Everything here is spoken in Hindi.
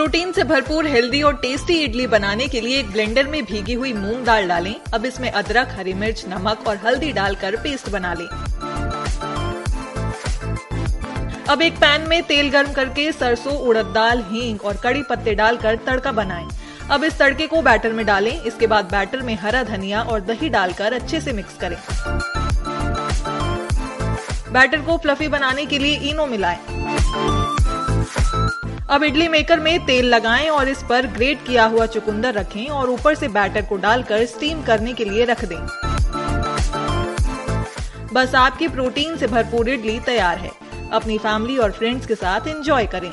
प्रोटीन से भरपूर हेल्दी और टेस्टी इडली बनाने के लिए एक ब्लेंडर में भीगी हुई मूंग दाल डालें अब इसमें अदरक, हरी मिर्च, नमक और हल्दी डालकर पेस्ट बना लें अब एक पैन में तेल गर्म करके सरसों, उड़द दाल, हींग और कड़ी पत्ते डालकर तड़का बनाएँ। अब इस तड़के को बैटर में डालें इसके बाद बैटर में हरा धनिया और दही डालकर अच्छे से मिक्स करें बैटर को फ्लफी बनाने के लिए इनो मिलाएँ। अब इडली मेकर में तेल लगाएँ और इस पर ग्रेट किया हुआ चुकंदर रखें और ऊपर से बैटर को डालकर स्टीम करने के लिए रख दें। बस आपकी प्रोटीन से भरपूर इडली तैयार है। अपनी फैमिली और फ्रेंड्स के साथ एंजॉय करें।